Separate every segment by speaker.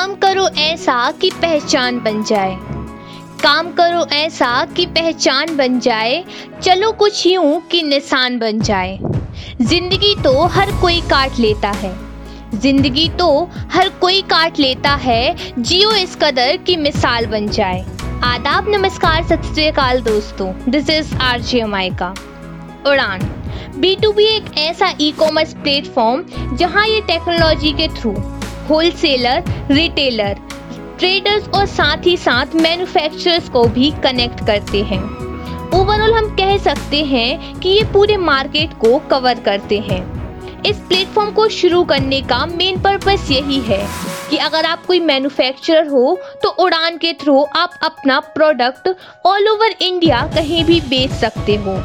Speaker 1: काम करो ऐसा कि पहचान बन जाए। काम करो ऐसा कि पहचान बन जाए। चलो कुछ यूँ कि निशान बन जाए। ज़िंदगी तो हर कोई काट लेता है। ज़िंदगी तो हर कोई काट लेता है। जियो इस कदर की मिसाल बन जाए। आदाब, नमस्कार, सत श्रीकाल दोस्तों। दिस इज़ आर जी का उड़ान। बी टू बी एक ऐसा ई कॉमर्स प्लेटफॉर्म जहाँ ये टेक्नोलॉजी के थ्रू होलसेलर रिटेलर ट्रेडर्स और साथ ही साथ मैन्युफैक्चरर्स को भी कनेक्ट करते हैं। ओवरऑल हम कह सकते हैं कि ये पूरे मार्केट को कवर करते हैं। इस प्लेटफॉर्म को शुरू करने का मेन पर्पस यही है कि अगर आप कोई मैन्युफैक्चरर हो तो उड़ान के थ्रू आप अपना प्रोडक्ट ऑल ओवर इंडिया कहीं भी बेच सकते हो।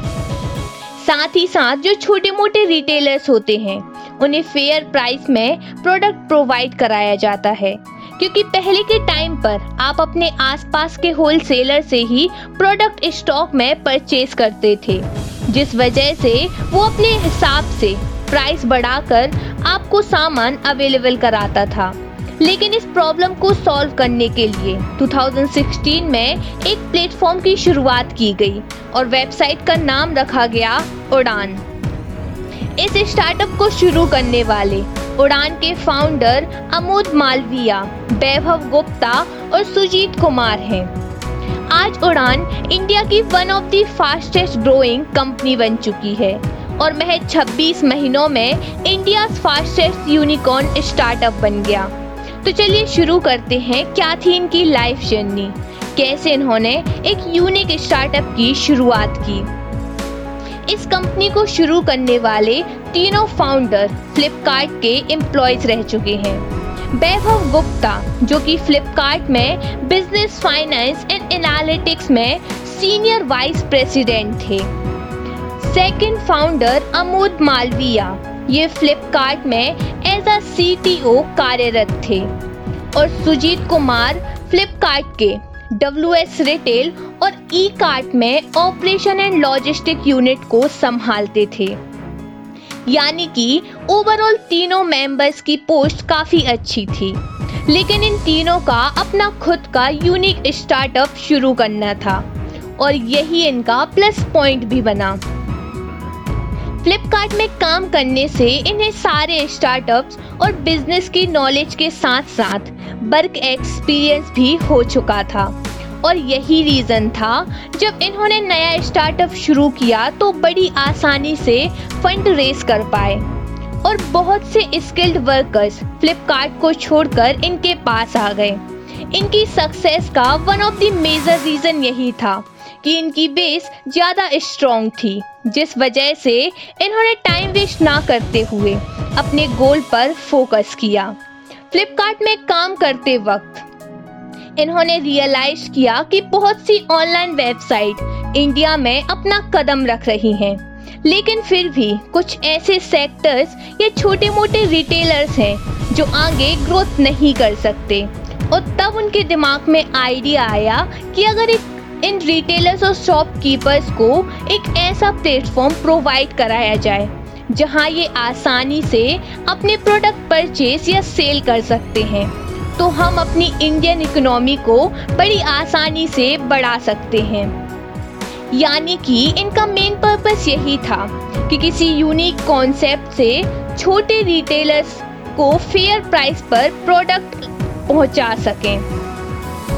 Speaker 1: साथ ही साथ जो छोटे मोटे रिटेलर्स होते हैं उन्हें फेयर प्राइस में प्रोडक्ट प्रोवाइड कराया जाता है। क्योंकि पहले के टाइम पर आप अपने आसपास के होलसेलर से ही प्रोडक्ट स्टॉक में परचेज करते थे। जिस वजह से वो अपने हिसाब से प्राइस बढ़ाकर आपको सामान अवेलेबल कराता था। लेकिन इस प्रॉब्लम को सॉल्व करने के लिए 2016 में एक प्लेटफॉर्म की शुरुआत की गई और वेबसाइट का नाम रखा गया उड़ान इस स्टार्टअप को शुरू करने वाले। उड़ान के फाउंडर अमोद मालविया, वैभव गुप्ता और सुजीत कुमार हैं। आज उड़ान इंडिया की one of the fastest growing company बन चुकी है और महज 26 महीनों में इंडिया फास्टेस्ट यूनिकॉर्न स्टार्टअप बन गया। तो चलिए शुरू करते हैं क्या थी इनकी लाइफ जर्नी कैसे इन्होंने एक यूनिक स्टार्टअप की शुरुआत की? इस कंपनी को शुरू करने वाले तीनों फाउंडर फ्लिपकार्ट के एम्प्लॉयज़ रह चुके हैं। वैभव गुप्ता, जो कि फ्लिपकार्ट में बिज़नेस फाइनेंस एंड एनालिटिक्स में सीनियर वाइस प्रेसिडेंट थे। सेकंड फाउंडर अमोद मालविया, ये फ्लिपकार्ट में एज अ सीटीओ कार्यरत थे। और सुजीत कुमार फ्लिपकार्ट के डब्ल्यू एस रिटेल और ई कार्ट में ऑपरेशन एंड लॉजिस्टिक यूनिट को संभालते थे। यानी कि ओवरऑल तीनों मेंबर्स की पोस्ट काफ़ी अच्छी थी। लेकिन इन तीनों का अपना खुद का यूनिक स्टार्टअप शुरू करना था और यही इनका प्लस पॉइंट भी बना। फ्लिपकार्ट में काम करने से इन्हें सारे स्टार्टअप्स और बिज़नेस की नॉलेज के साथ साथ वर्क एक्सपीरियंस भी हो चुका था। और यही रीज़न था, जब इन्होंने नया स्टार्टअप शुरू किया तो बड़ी आसानी से फंड रेस कर पाए। और बहुत से स्किल्ड वर्कर्स फ्लिपकार्ट को छोड़कर इनके पास आ गए। इनकी सक्सेस का one of the major reason यही था कि इनकी बेस ज़्यादा स्ट्रॉन्ग थी, जिस वजह से इन्होंने टाइम वेस्ट ना करते हुए अपने गोल पर फोकस किया। फ्लिपकार्ट में काम करते वक्त इन्होंने रियलाइज़ किया कि बहुत सी ऑनलाइन वेबसाइट इंडिया में अपना कदम रख रही हैं। लेकिन फिर भी कुछ ऐसे सेक्टर्स या छोटे मोटे रिटेलर्स हैं जो आगे ग्रोथ नहीं कर सकते। और तब उनके दिमाग में आइडिया आया कि अगर एक इन रिटेलर्स और शॉपकीपर्स को एक ऐसा प्लेटफॉर्म प्रोवाइड कराया जाए जहाँ ये आसानी से अपने प्रोडक्ट परचेज या सेल कर सकते हैं। तो हम अपनी इंडियन इकोनॉमी को बड़ी आसानी से बढ़ा सकते हैं। यानी कि इनका मेन पर्पस यही था कि किसी यूनिक कॉन्सेप्ट से छोटे रिटेलर्स को फेयर प्राइस पर प्रोडक्ट पहुँचा सकें।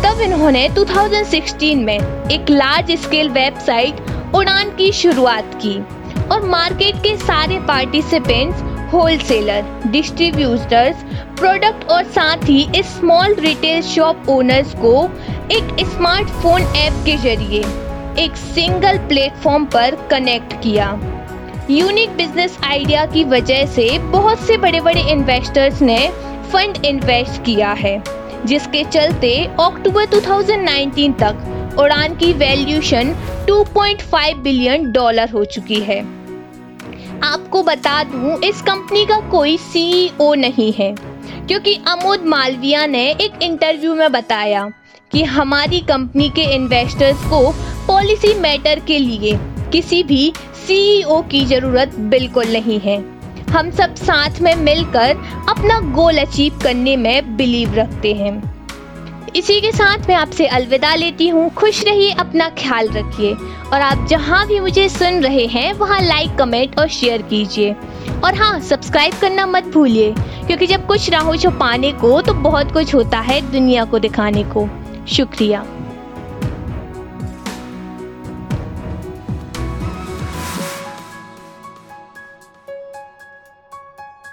Speaker 1: तब इन्होंने 2016 में एक लार्ज स्केल वेबसाइट उड़ान की शुरुआत की। और मार्केट के सारे पार्टिसिपेंट्स होलसेलर डिस्ट्रीब्यूटर्स प्रोडक्ट और साथ ही इस स्मॉल रिटेल शॉप ओनर्स को एक स्मार्टफ़ोन ऐप के ज़रिए एक सिंगल प्लेटफॉर्म पर कनेक्ट किया। यूनिक बिज़नेस आइडिया की वजह से बहुत से बड़े बड़े इन्वेस्टर्स ने फंड इन्वेस्ट किया है, जिसके चलते अक्टूबर 2019 तक उड़ान की वैल्यूशन 2.5 बिलियन डॉलर हो चुकी है। आपको बता दूँ, इस कंपनी का कोई सीईओ e नहीं है। क्योंकि अमोद मालविया ने एक इंटरव्यू में बताया कि हमारी कंपनी के इन्वेस्टर्स को पॉलिसी मैटर के लिए किसी भी सीईओ e की ज़रूरत बिल्कुल नहीं है। हम सब साथ में मिलकर अपना गोल अचीव करने में बिलीव रखते हैं। इसी के साथ मैं आपसे अलविदा लेती हूँ। खुश रहिए, अपना ख्याल रखिए। और आप जहाँ भी मुझे सुन रहे हैं, वहाँ लाइक कमेंट और शेयर कीजिए। और हाँ सब्सक्राइब करना मत भूलिए, क्योंकि जब कुछ ना हो जो पाने को तो बहुत कुछ होता है दुनिया को दिखाने को। शुक्रिया।